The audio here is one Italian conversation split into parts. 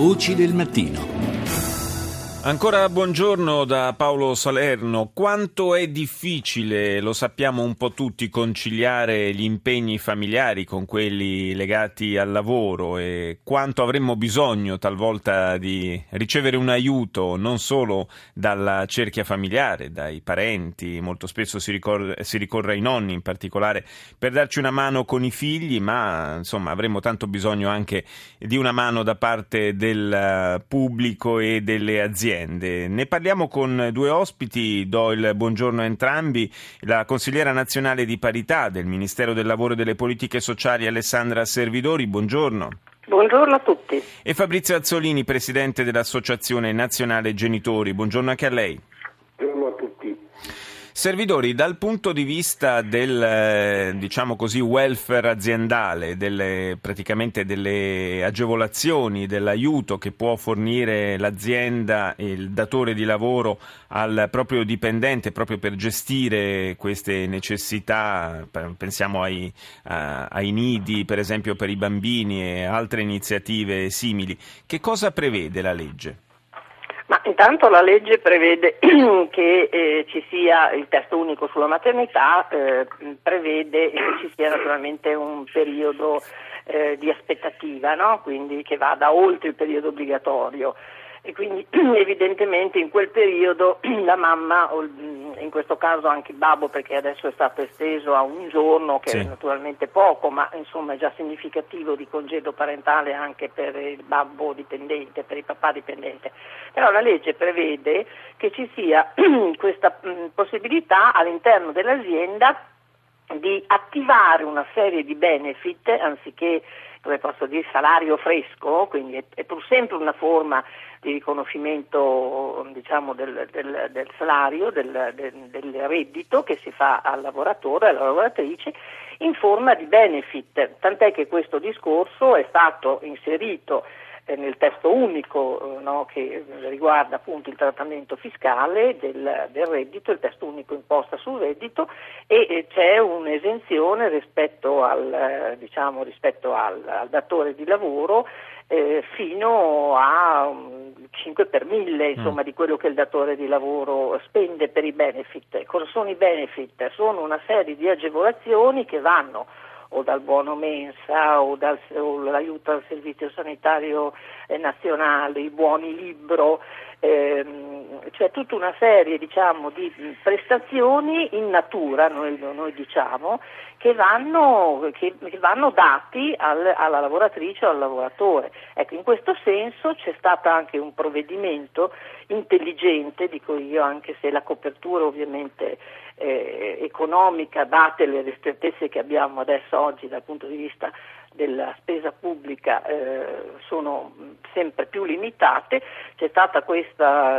Voci del mattino. Ancora buongiorno da Paolo Salerno. Quanto è difficile, lo sappiamo un po' tutti, conciliare gli impegni familiari con quelli legati al lavoro e quanto avremmo bisogno talvolta di ricevere un aiuto non solo dalla cerchia familiare, dai parenti, molto spesso si ricorre, si ricorre ai nonni in particolare per darci una mano con i figli, ma insomma avremmo tanto bisogno anche di una mano da parte del pubblico e delle aziende aziende. Ne parliamo con due ospiti, do il buongiorno a entrambi, la consigliera nazionale di parità del Ministero del Lavoro e delle Politiche Sociali Alessandra Servidori, buongiorno. Buongiorno a tutti. E Fabrizio Azzolini, presidente dell'Associazione Nazionale Genitori, buongiorno anche a lei. Servidori, dal punto di vista del eh, diciamo così, welfare aziendale, delle, praticamente delle agevolazioni, dell'aiuto che può fornire l'azienda il datore di lavoro al proprio dipendente proprio per gestire queste necessità, pensiamo ai, ai nidi per esempio per i bambini e altre iniziative simili, che cosa prevede la legge? Ma intanto la legge prevede che eh, ci sia il testo unico sulla maternità, eh, prevede che ci sia naturalmente un periodo eh, di aspettativa, no? quindi che vada oltre il periodo obbligatorio e quindi evidentemente in quel periodo la mamma, o in questo caso anche il babbo perché adesso è stato esteso a un giorno che sì. è naturalmente poco ma insomma è già significativo di congedo parentale anche per il babbo dipendente, per il papà dipendente, però la legge prevede che ci sia questa possibilità all'interno dell'azienda di attivare una serie di benefit anziché come posso dire, salario fresco, quindi è, è pur sempre una forma di riconoscimento diciamo, del, del, del, salario, del, del, reddito che si fa al lavoratore, alla lavoratrice, in forma di benefit, tant'è che questo discorso è stato inserito nel testo unico eh, no, che riguarda appunto il trattamento fiscale del, del, reddito, il testo unico imposta sul reddito e eh, c'è un'esenzione rispetto al, diciamo, rispetto al, al datore di lavoro eh, fino a um, 5 per 1000 mm. insomma, mm. di quello che il datore di lavoro spende per i benefit. Cosa sono i benefit? Sono una serie di agevolazioni che vanno o dal buono mensa o, dal, o l'aiuto al servizio sanitario eh, nazionale, i buoni libro, ehm, cioè tutta una serie diciamo, di prestazioni in natura, noi, noi diciamo, che vanno, che, che vanno dati al, alla lavoratrice o al lavoratore. Ecco, in questo senso c'è stato anche un provvedimento intelligente, dico io, anche se la copertura ovviamente eh, economica, date le ristrettezze che abbiamo adesso oggi dal punto di vista della spesa pubblica eh, sono sempre più limitate, c'è stato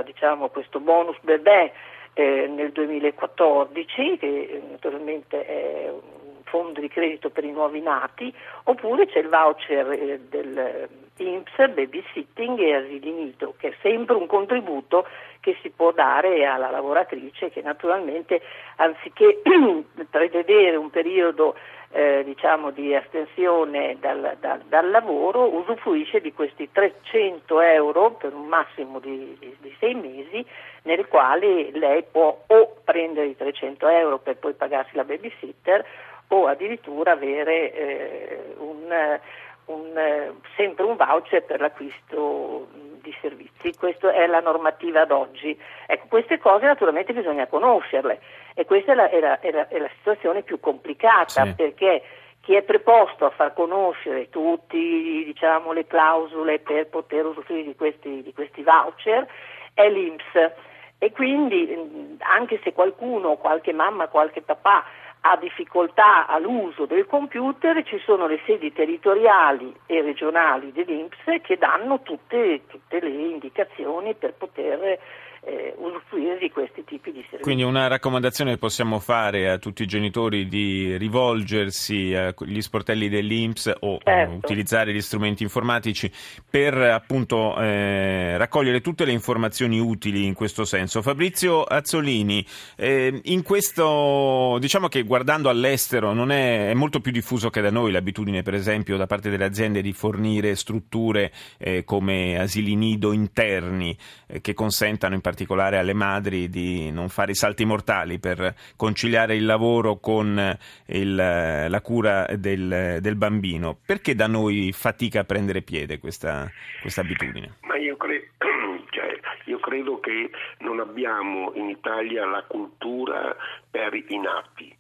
diciamo, questo bonus bebè eh, nel 2014 che eh, naturalmente è un fondo di credito per i nuovi nati, oppure c'è il voucher eh, del INPS, babysitting e asili nido, che è sempre un contributo che si può dare alla lavoratrice che naturalmente anziché prevedere un periodo eh, diciamo di astensione dal, dal, dal, lavoro usufruisce di questi 300 euro per un massimo di, di, di, sei mesi nel quali lei può o prendere i 300 euro per poi pagarsi la babysitter o addirittura avere eh, un, un, sempre un voucher per l'acquisto di servizi. Questa è la normativa ad oggi. Ecco, queste cose naturalmente bisogna conoscerle e questa è la, è la, è la, è la situazione più complicata sì. perché chi è preposto a far conoscere tutte diciamo, le clausole per poter usufruire di questi, di questi voucher è l'Inps e quindi anche se qualcuno, qualche mamma, qualche papà ha difficoltà all'uso del computer, ci sono le sedi territoriali e regionali dell'Inps che danno tutte, tutte le indicazioni per poter eh, usufruire di questi tipi di servizi. Quindi una raccomandazione che possiamo fare a tutti i genitori di rivolgersi agli sportelli dell'Inps o certo. utilizzare gli strumenti informatici per appunto eh, raccogliere tutte le informazioni utili in questo senso. Fabrizio Azzolini, eh, in questo diciamo che guardando all'estero non è, è, molto più diffuso che da noi l'abitudine per esempio da parte delle aziende di fornire strutture eh, come asili nido interni eh, che consentano in particolare alle madri di non fare i salti mortali per conciliare il lavoro con il, la cura del, del, bambino. Perché da noi fatica a prendere piede questa, questa abitudine? Ma io, cre- cioè, io credo che non abbiamo in Italia la cultura per i nati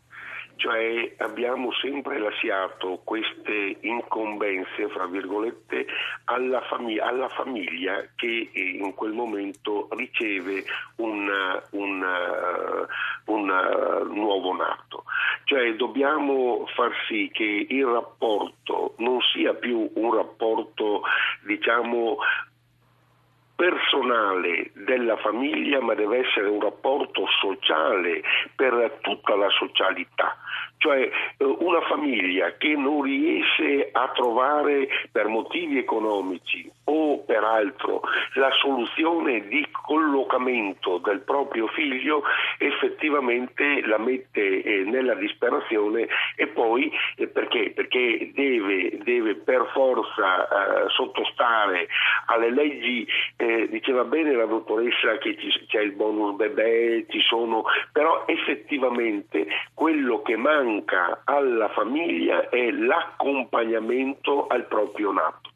cioè abbiamo sempre lasciato queste incombenze, fra virgolette, alla, famig- alla famiglia che in quel momento riceve un, un, un nuovo nato. Cioè dobbiamo far sì che il rapporto non sia più un rapporto, diciamo, personale della famiglia, ma deve essere un rapporto sociale per tutta la socialità. Cioè eh, una famiglia che non riesce a trovare per motivi economici o peraltro la soluzione di collocamento del proprio figlio effettivamente la mette eh, nella disperazione e poi eh, perché? Perché deve, deve per forza sottostare alle leggi, diceva bene la dottoressa che c'è il bonus bebè, ci sono, però effettivamente quello che manca alla famiglia è l'accompagnamento al proprio nato.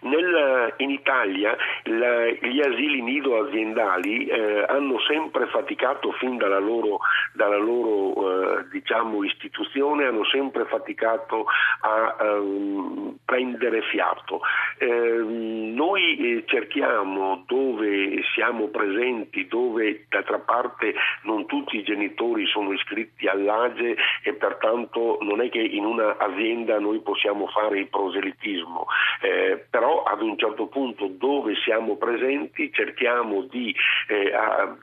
Nel, in Italia la, gli asili nido aziendali eh, hanno sempre faticato fin dalla loro, dalla loro eh, diciamo, istituzione, hanno sempre faticato a um, prendere fiato. Ehm, eh, noi cerchiamo dove siamo presenti, dove d'altra parte non tutti i genitori sono iscritti all'AGE e pertanto non è che in un'azienda noi possiamo fare il proselitismo, eh, ad un certo punto dove siamo presenti cerchiamo di, eh, a,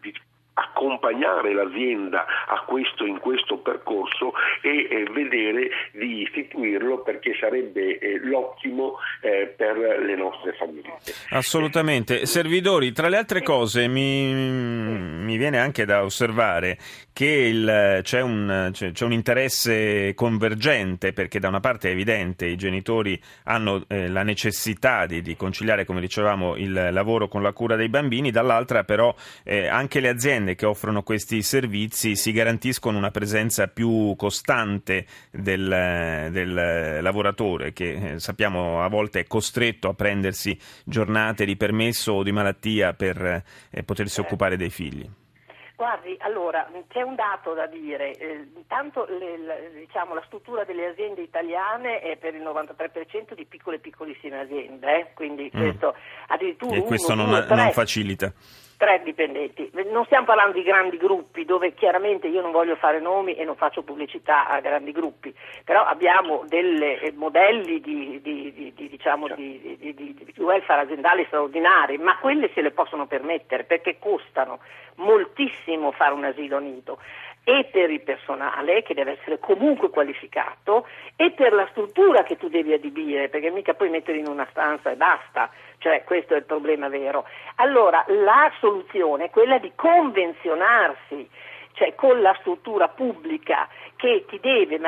di accompagnare l'azienda questo, in questo percorso e eh, vedere di istituirlo perché sarebbe eh, l'ottimo eh, per le nostre famiglie. Assolutamente. Servidori, tra le altre cose mi, mi viene anche da osservare che il, c'è, un, un, interesse convergente perché da una parte è evidente i genitori hanno eh, la necessità di, di, conciliare, come dicevamo, il lavoro con la cura dei bambini, dall'altra però eh, anche le aziende che offrono questi servizi si garantiscono una presenza più costante del, del lavoratore che eh, sappiamo a volte è costretto a prendersi giornate di permesso o di malattia per eh, potersi occupare dei figli. Guardi, allora c'è un dato da dire, eh, intanto le, la, diciamo, la, struttura delle aziende italiane è per il 93% di piccole e piccolissime aziende, eh? quindi mm. questo addirittura... E questo uno, non, due, non facilita tre dipendenti. Non stiamo parlando di grandi gruppi dove chiaramente io non voglio fare nomi e non faccio pubblicità a grandi gruppi, però abbiamo dei eh, modelli di, di, di, diciamo, di, welfare aziendali straordinari, ma quelle se le possono permettere perché costano moltissimo fare un asilo nido e per il personale che deve essere comunque qualificato e per la struttura che tu devi adibire, perché mica puoi mettere in una stanza e basta, cioè questo è il problema vero. Allora la soluzione è quella di convenzionarsi cioè con la struttura pubblica che ti deve,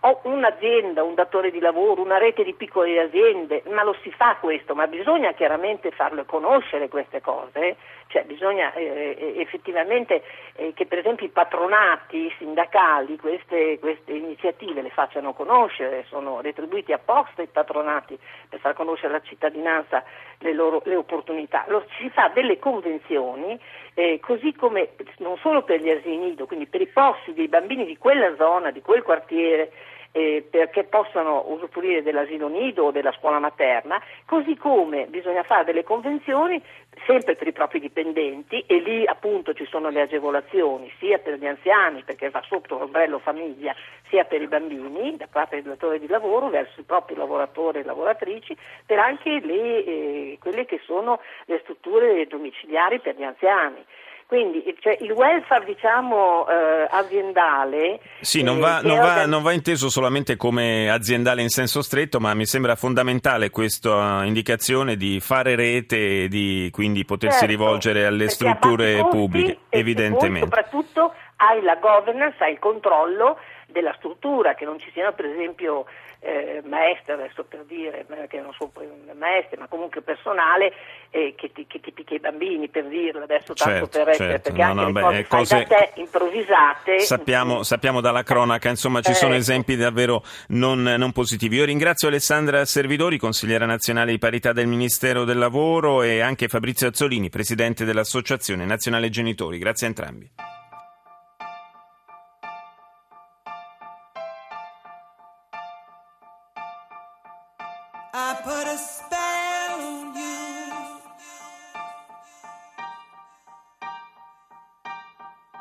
o un'azienda, un datore di lavoro, una rete di piccole aziende, ma lo si fa questo, ma bisogna chiaramente farle conoscere queste cose, cioè bisogna eh, eh, effettivamente eh, che per esempio i patronati sindacali queste, queste, iniziative le facciano conoscere, sono retribuiti apposta i patronati per far conoscere alla cittadinanza le, loro, le opportunità. Lo, si fa delle convenzioni eh, così come non solo per gli asili nido, quindi per i posti dei bambini di quella zona, di quel quartiere, eh, perché possano usufruire dell'asilo nido o della scuola materna, così come bisogna fare delle convenzioni sempre per i propri dipendenti e lì appunto ci sono le agevolazioni sia per gli anziani perché va sotto l'ombrello famiglia sia per i bambini da parte del datore di lavoro verso i propri lavoratori e lavoratrici per anche le, eh, quelle che sono le strutture domiciliari per gli anziani. Quindi cioè, il welfare diciamo, eh, aziendale... Sì, non va, eh, non, va, non va, inteso solamente come aziendale in senso stretto, ma mi sembra fondamentale questa indicazione di fare rete e di quindi potersi certo, rivolgere alle strutture pubbliche, evidentemente. E soprattutto hai la governance, hai il controllo della struttura, che non ci siano per esempio eh, maestre, adesso per dire, che non sono maestre, ma comunque personale eh, che, ti, che ti picchia i bambini, per dirlo adesso tanto certo, per essere, certo. perché no, no, le beh, cose, te improvvisate. Sappiamo, sappiamo, dalla cronaca, insomma ci sono ecco. esempi davvero non, non, positivi. Io ringrazio Alessandra Servidori, consigliera nazionale di parità del Ministero del Lavoro e anche Fabrizio Azzolini, presidente dell'Associazione Nazionale Genitori. Grazie a entrambi.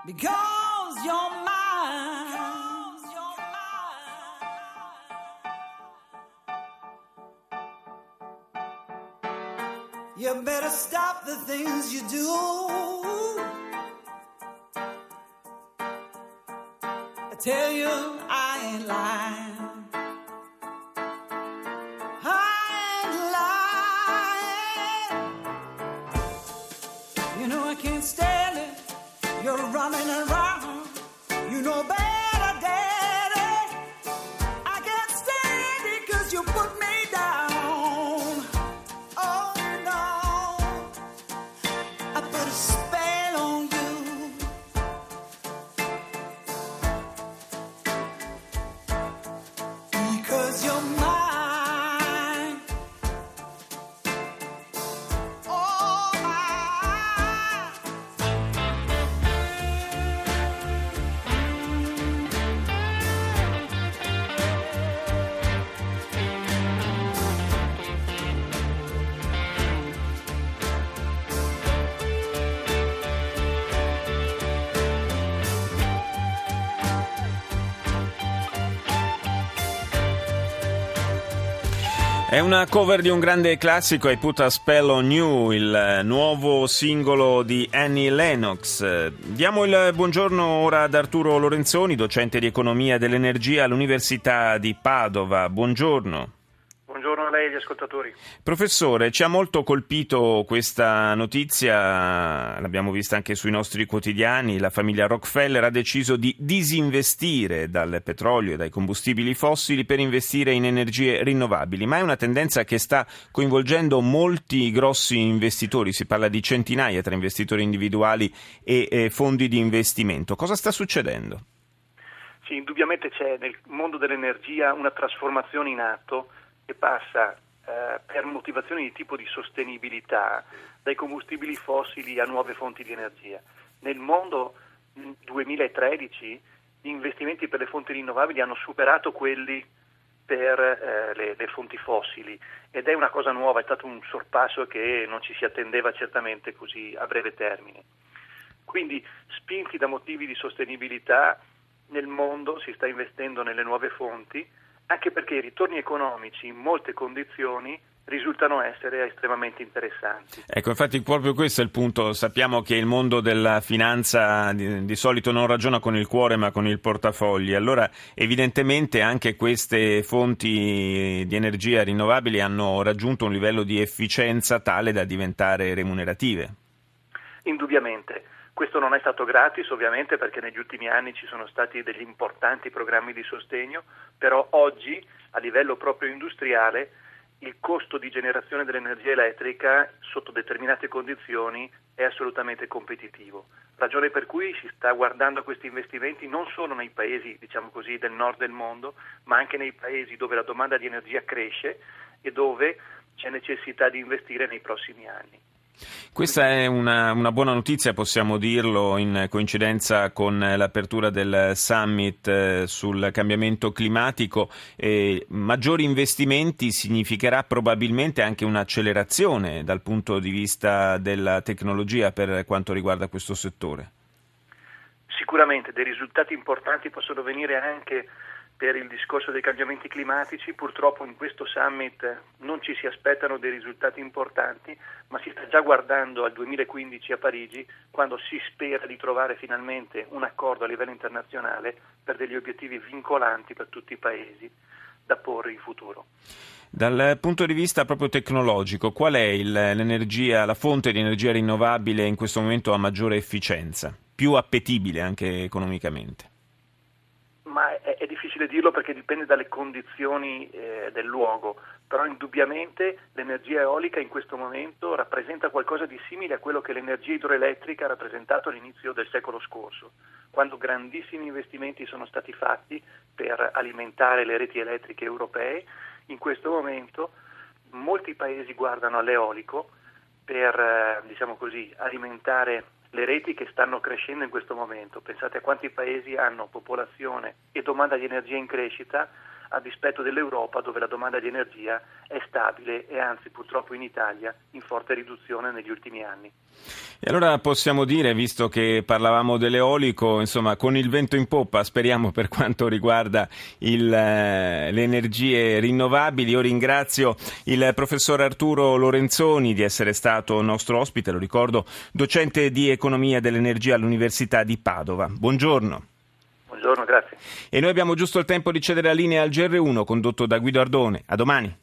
Because you're mine. Because you're mine. You better stop the things you do. I tell you, I ain't lying. I ain't lying. You know I can't stand it running around. You know better, È una cover di un grande classico, I Put a Spell on You, il nuovo singolo di Annie Lennox. Diamo il buongiorno ora ad Arturo Lorenzoni, docente di economia dell'energia all'Università di Padova. Buongiorno. Buongiorno a lei e agli ascoltatori. Professore, ci ha molto colpito questa notizia, l'abbiamo vista anche sui nostri quotidiani, la famiglia Rockefeller ha deciso di disinvestire dal petrolio e dai combustibili fossili per investire in energie rinnovabili, ma è una tendenza che sta coinvolgendo molti grossi investitori, si parla di centinaia tra investitori individuali e, e fondi di investimento. Cosa sta succedendo? Sì, indubbiamente c'è nel mondo dell'energia una trasformazione in atto che passa eh, per motivazioni di tipo di sostenibilità dai combustibili fossili a nuove fonti di energia. Nel mondo 2013 gli investimenti per le fonti rinnovabili hanno superato quelli per eh, le, le, fonti fossili ed è una cosa nuova, è stato un sorpasso che non ci si attendeva certamente così a breve termine. Quindi spinti da motivi di sostenibilità nel mondo si sta investendo nelle nuove fonti anche perché i ritorni economici in molte condizioni risultano essere estremamente interessanti. Ecco, infatti proprio questo è il punto. Sappiamo che il mondo della finanza di, di, solito non ragiona con il cuore ma con il portafogli. Allora, evidentemente anche queste fonti di energia rinnovabili hanno raggiunto un livello di efficienza tale da diventare remunerative. Indubbiamente. Questo non è stato gratis ovviamente perché negli ultimi anni ci sono stati degli importanti programmi di sostegno, però oggi a livello proprio industriale il costo di generazione dell'energia elettrica sotto determinate condizioni è assolutamente competitivo. Ragione per cui si sta guardando a questi investimenti non solo nei paesi, diciamo così, del nord del mondo, ma anche nei paesi dove la domanda di energia cresce e dove c'è necessità di investire nei prossimi anni. Questa è una, una, buona notizia, possiamo dirlo, in coincidenza con l'apertura del summit eh, sul cambiamento climatico. E maggiori investimenti significherà probabilmente anche un'accelerazione dal punto di vista della tecnologia per quanto riguarda questo settore. Sicuramente dei risultati importanti possono venire anche per il discorso dei cambiamenti climatici. Purtroppo in questo summit non ci si aspettano dei risultati importanti, ma si sta già guardando al 2015 a Parigi, quando si spera di trovare finalmente un accordo a livello internazionale per degli obiettivi vincolanti per tutti i paesi da porre in futuro. Dal punto di vista proprio tecnologico, qual è il, la fonte di energia rinnovabile in questo momento a maggiore efficienza, più appetibile anche economicamente? È, difficile dirlo perché dipende dalle condizioni eh, del luogo, però indubbiamente l'energia eolica in questo momento rappresenta qualcosa di simile a quello che l'energia idroelettrica ha rappresentato all'inizio del secolo scorso, quando grandissimi investimenti sono stati fatti per alimentare le reti elettriche europee. In questo momento molti paesi guardano all'eolico per eh, diciamo così, alimentare le reti che stanno crescendo in questo momento. Pensate a quanti paesi hanno popolazione e domanda di energia in crescita a dispetto dell'Europa dove la domanda di energia è stabile e anzi purtroppo in Italia in forte riduzione negli ultimi anni. E allora possiamo dire, visto che parlavamo dell'eolico, insomma, con il vento in poppa, speriamo per quanto riguarda il, eh, le energie rinnovabili. Io ringrazio il professor Arturo Lorenzoni di essere stato nostro ospite, lo ricordo, docente di economia dell'energia all'Università di Padova. Buongiorno. Buongiorno, grazie. E noi abbiamo giusto il tempo di cedere la linea al GR1 condotto da Guido Ardone. A domani.